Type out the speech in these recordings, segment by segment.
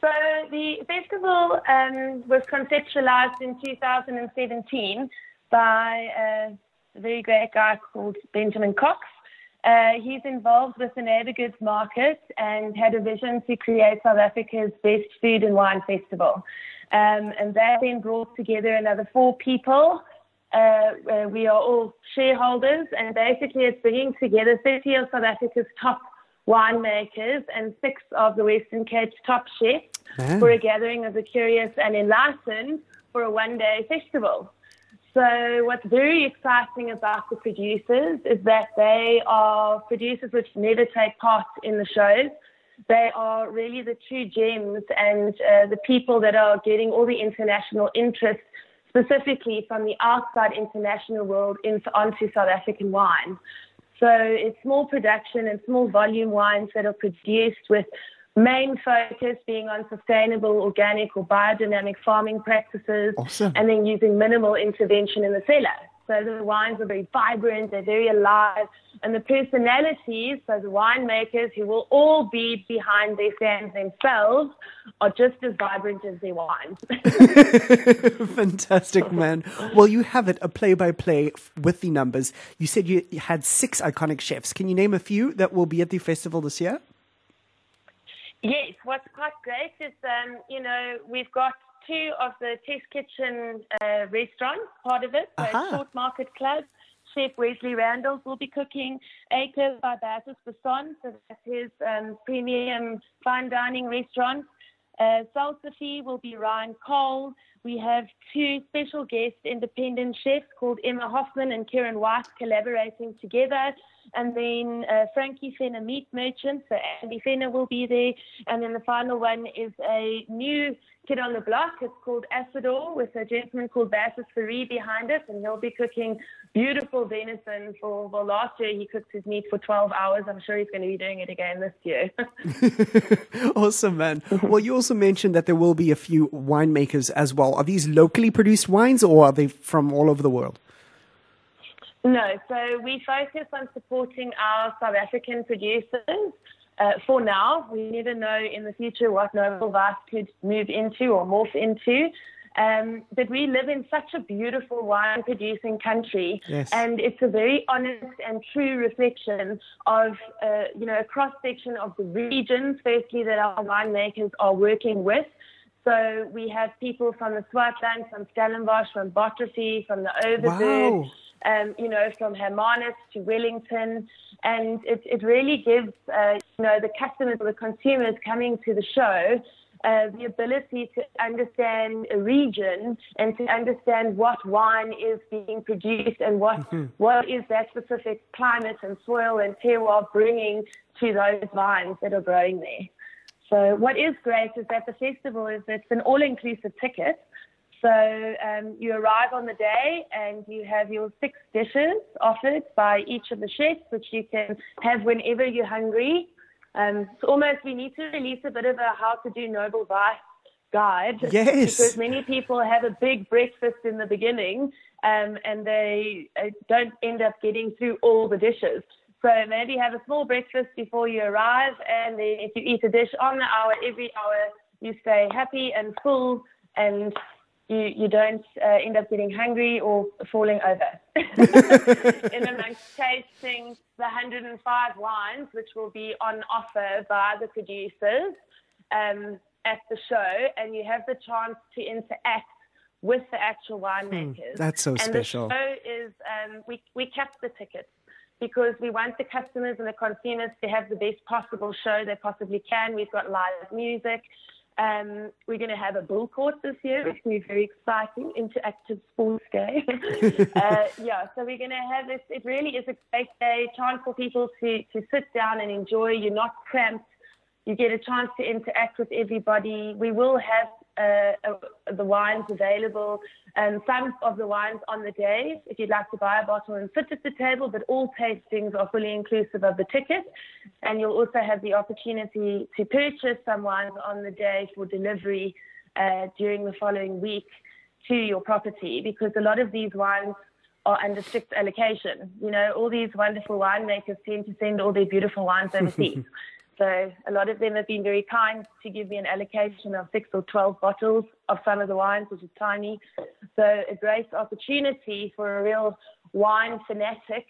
So the festival um, was conceptualized in 2017 by a very great guy called Benjamin Cox. Uh, he's involved with the neighbour goods market and had a vision to create South Africa's best food and wine festival. Um, and that then brought together another four people. Uh, we are all shareholders, and basically it's bringing together 30 of South Africa's top winemakers and six of the Western Cape's top chefs ah. for a gathering of the curious and enlightened for a one day festival. So, what's very exciting about the producers is that they are producers which never take part in the shows. They are really the true gems and uh, the people that are getting all the international interest, specifically from the outside international world, into, onto South African wine. So it's small production and small volume wines that are produced with main focus being on sustainable, organic, or biodynamic farming practices, awesome. and then using minimal intervention in the cellar. So the wines are very vibrant, they're very alive, and the personalities, so the winemakers who will all be behind their stands themselves, are just as vibrant as their wines. Fantastic, man. Well, you have it a play by play with the numbers. You said you had six iconic chefs. Can you name a few that will be at the festival this year? Yes, what's quite great is, um, you know, we've got two of the Test Kitchen uh, restaurants, part of it, so uh-huh. Short Market Club. Chef Wesley Randles will be cooking. Acres by Bertus Basson, so that's his um, premium fine dining restaurant. Uh, Salsify will be Ryan Cole. We have two special guest independent chefs called Emma Hoffman and Kieran White collaborating together. And then uh, Frankie Fenner Meat Merchant, so Andy Fenner will be there. And then the final one is a new kid on the block. It's called Asador with a gentleman called Basis Faree behind it, and he'll be cooking beautiful venison for, well, last year he cooked his meat for 12 hours. I'm sure he's going to be doing it again this year. awesome, man. well, you also mentioned that there will be a few winemakers as well. Are these locally produced wines or are they from all over the world? No, so we focus on supporting our South African producers. Uh, for now, we never know in the future what Noble Vice could move into or morph into. Um, but we live in such a beautiful wine producing country, yes. and it's a very honest and true reflection of, uh, you know, a cross section of the regions, firstly, that our winemakers are working with. So we have people from the Swartland, from Stellenbosch, from Botrivier, from the Overberg. Wow um, you know, from Hermanus to Wellington. And it, it really gives, uh, you know, the customers or the consumers coming to the show uh, the ability to understand a region and to understand what wine is being produced and what, mm-hmm. what is that specific climate and soil and terroir bringing to those vines that are growing there. So what is great is that the festival is it's an all-inclusive ticket. So um, you arrive on the day and you have your six dishes offered by each of the chefs, which you can have whenever you're hungry. Um, it's almost we need to release a bit of a how to do noble vice guide. Yes. Because many people have a big breakfast in the beginning um, and they uh, don't end up getting through all the dishes. So maybe have a small breakfast before you arrive, and then if you eat a dish on the hour, every hour, you stay happy and full and you, you don't uh, end up getting hungry or falling over. in amongst tasting the 105 wines, which will be on offer by the producers um, at the show, and you have the chance to interact with the actual winemakers. Hmm, that's so and special. The show is um, we we cap the tickets because we want the customers and the consumers to have the best possible show they possibly can. We've got live music. Um, we're going to have a bull course this year, which will be very exciting, interactive sports day. uh, yeah, so we're going to have this. It really is a great day, chance for people to, to sit down and enjoy. You're not cramped. You get a chance to interact with everybody. We will have a, uh, the wines available, and some of the wines on the day if you'd like to buy a bottle and sit at the table, but all tastings are fully inclusive of the ticket. And you'll also have the opportunity to purchase some wines on the day for delivery uh, during the following week to your property because a lot of these wines are under strict allocation. You know, all these wonderful winemakers tend to send all their beautiful wines overseas. So a lot of them have been very kind to give me an allocation of six or 12 bottles of some of the wines, which is tiny. So a great opportunity for a real wine fanatic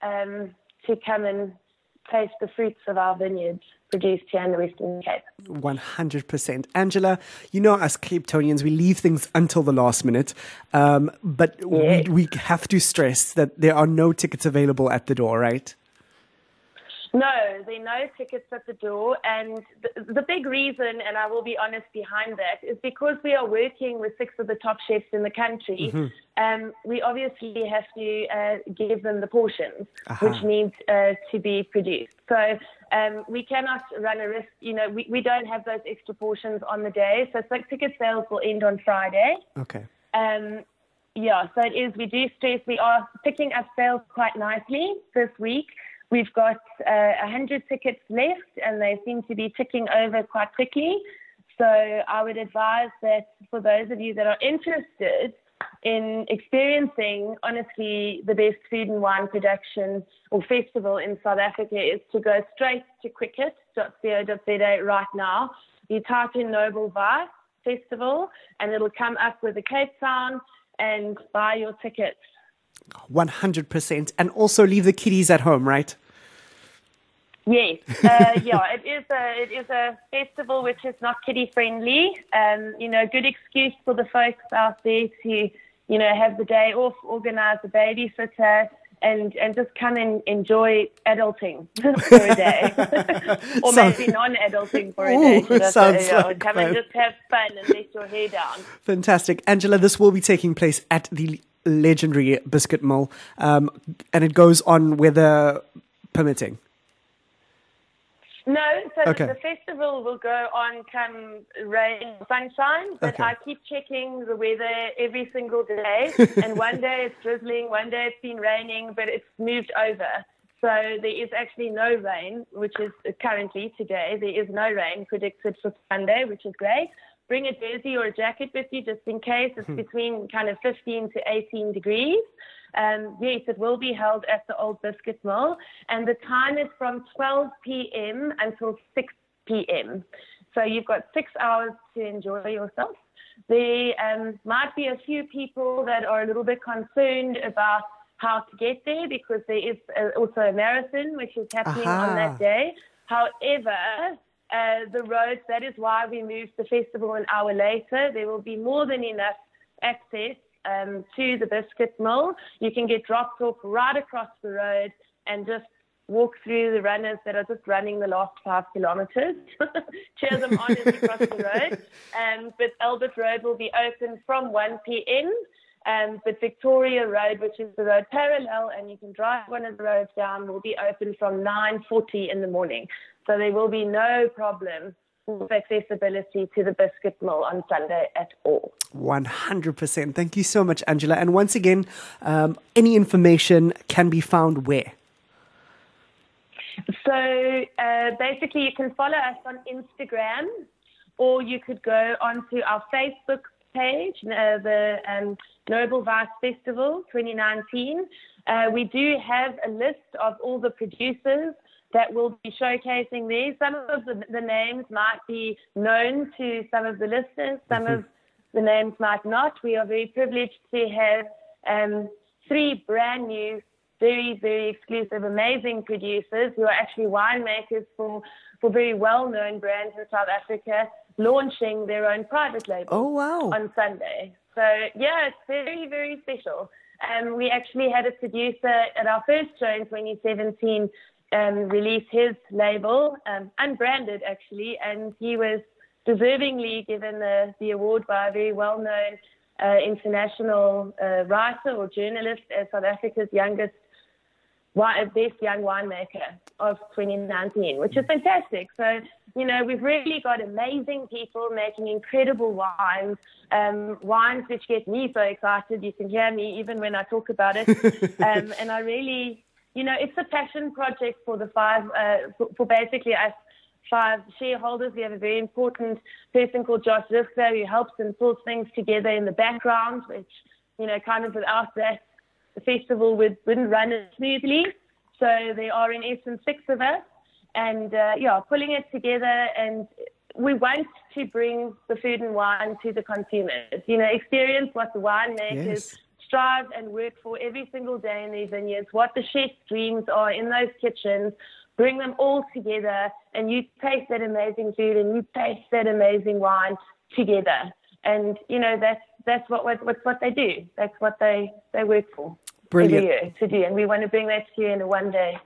um, to come and taste the fruits of our vineyards produced here in the Western Cape. 100%. Angela, you know us Cape Townians, we leave things until the last minute, um, but we, we have to stress that there are no tickets available at the door, right? No, there are no tickets at the door. And the, the, big reason, and I will be honest behind that, is because we are working with six of the top chefs in the country. Mm-hmm. Um, we obviously have to uh, give them the portions, uh-huh. which need uh, to be produced. So um, we cannot run a risk. You know, we, we don't have those extra portions on the day. So ticket sales will end on Friday. Okay. Um, yeah, so it is. We do stress. We are picking up sales quite nicely this week. We've got uh, 100 tickets left, and they seem to be ticking over quite quickly. So I would advise that for those of you that are interested in experiencing, honestly, the best food and wine production or festival in South Africa is to go straight to quicket.co.za right now. You type in Noble Vice Festival, and it'll come up with a Cape Town and buy your tickets. 100%. And also leave the kiddies at home, right? Yes, uh, yeah, it is a it is a festival which is not kiddie friendly. Um, you know, good excuse for the folks out there to you know have the day off, organise a babysitter, and and just come and enjoy adulting for a day, or sounds, maybe non-adulting for a day. Ooh, sounds so, like come and just have fun and let your hair down. Fantastic, Angela. This will be taking place at the legendary Biscuit Mill, um, and it goes on weather permitting. No, so okay. the, the, festival will go on come rain, sunshine, but okay. I keep checking the weather every single day. and one day it's drizzling, one day it's been raining, but it's moved over. So there is actually no rain, which is currently today. There is no rain predicted for Sunday, which is great. Bring a jersey or a jacket with you just in case. It's hmm. between kind of 15 to 18 degrees. Um, yes, it will be held at the Old Biscuit Mill, and the time is from 12 p.m. until 6 p.m. So you've got six hours to enjoy yourself. There um, might be a few people that are a little bit concerned about how to get there because there is uh, also a marathon which is happening Aha. on that day. However, uh, the roads, that is why we moved the festival an hour later. There will be more than enough access um, to the biscuit mill. You can get dropped off right across the road and just walk through the runners that are just running the last five kilometers. Cheer them on as you cross the road. Um, but Albert Road will be open from 1 p.m. Um, but Victoria Road, which is the road parallel, and you can drive one of the roads down, will be open from 9:40 in the morning. So there will be no problem accessibility to the biscuit mill on Sunday at all. 100%. Thank you so much, Angela. And once again, um, any information can be found where? So uh, basically, you can follow us on Instagram or you could go onto our Facebook page, uh, the um, Noble Vice Festival 2019. Uh, we do have a list of all the producers that will be showcasing there. Some of the, the names might be known to some of the listeners, some mm-hmm. of the names might not. We are very privileged to have um, three brand new, very, very exclusive, amazing producers who are actually winemakers for, for very well known brands in South Africa launching their own private label oh, wow. on Sunday. So, yeah, it's very, very special. Um, we actually had a producer at our first show in 2017 um, release his label, um, unbranded actually, and he was deservingly given the, the award by a very well known uh, international uh, writer or journalist as South Africa's youngest, best young winemaker of 2019, which is fantastic. So, you know, we've really got amazing people making incredible wines, um, wines which get me so excited. You can hear me even when I talk about it. um, and I really, you know, it's a passion project for the five, uh, for, basically us five shareholders. We have a very important person called Josh Richter who helps and pulls things together in the background, which, you know, kind of without that, the festival would, wouldn't run as smoothly. So there are in essence six of us. and uh, yeah, pulling it together. And we want to bring the food and wine to the consumers. You know, experience what the winemakers yes. Strive and work for every single day in their vineyards, what the chef's dreams are in those kitchens. Bring them all together, and you taste that amazing food and you taste that amazing wine together. And you know that's that's what what what, they do. That's what they they work for Brilliant. every year to do, and we want to bring that to you in a one day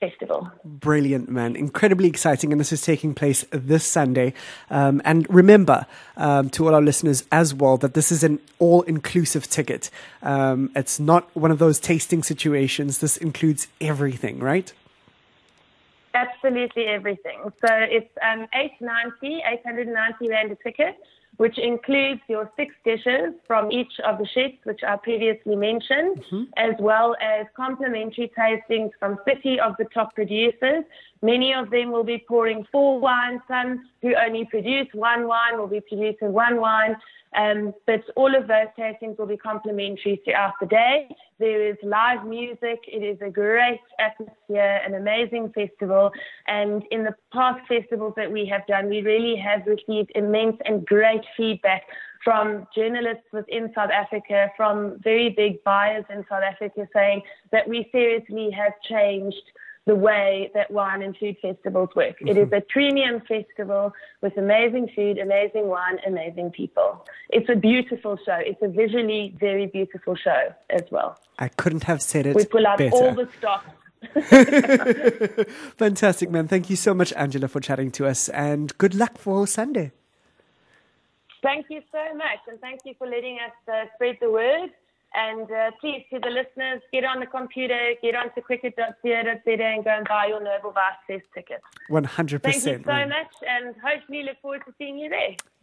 festival. Brilliant, man. Incredibly exciting. And this is taking place this Sunday. Um, and remember um, to all our listeners as well that this is an all inclusive ticket. Um, it's not one of those tasting situations. This includes everything, right? Absolutely everything. So it's um, 890, 890 Rand a ticket which includes your six dishes from each of the chefs, which I previously mentioned, mm-hmm. as well as complimentary tastings from 30 of the top producers. Many of them will be pouring four wines. Some who only produce one wine will be producing one wine. Um, but all of those tastings will be complimentary throughout the day. There is live music. It is a great atmosphere, an amazing festival. And in the past festivals that we have done, we really have received immense and great feedback from journalists within South Africa, from very big buyers in South Africa saying that we seriously have changed the way that wine and food festivals work. Mm-hmm. It is a premium festival with amazing food, amazing wine, amazing people. It's a beautiful show. It's a visually very beautiful show as well. I couldn't have said it. We pull out better. all the stops. Fantastic, man. Thank you so much, Angela, for chatting to us, and good luck for Sunday. Thank you so much, and thank you for letting us uh, spread the word. And uh, please, to the listeners, get on the computer, get onto quicket.co.za and go and buy your Noble Vice Fest ticket. 100%. Thank you so much, and hopefully look forward to seeing you there.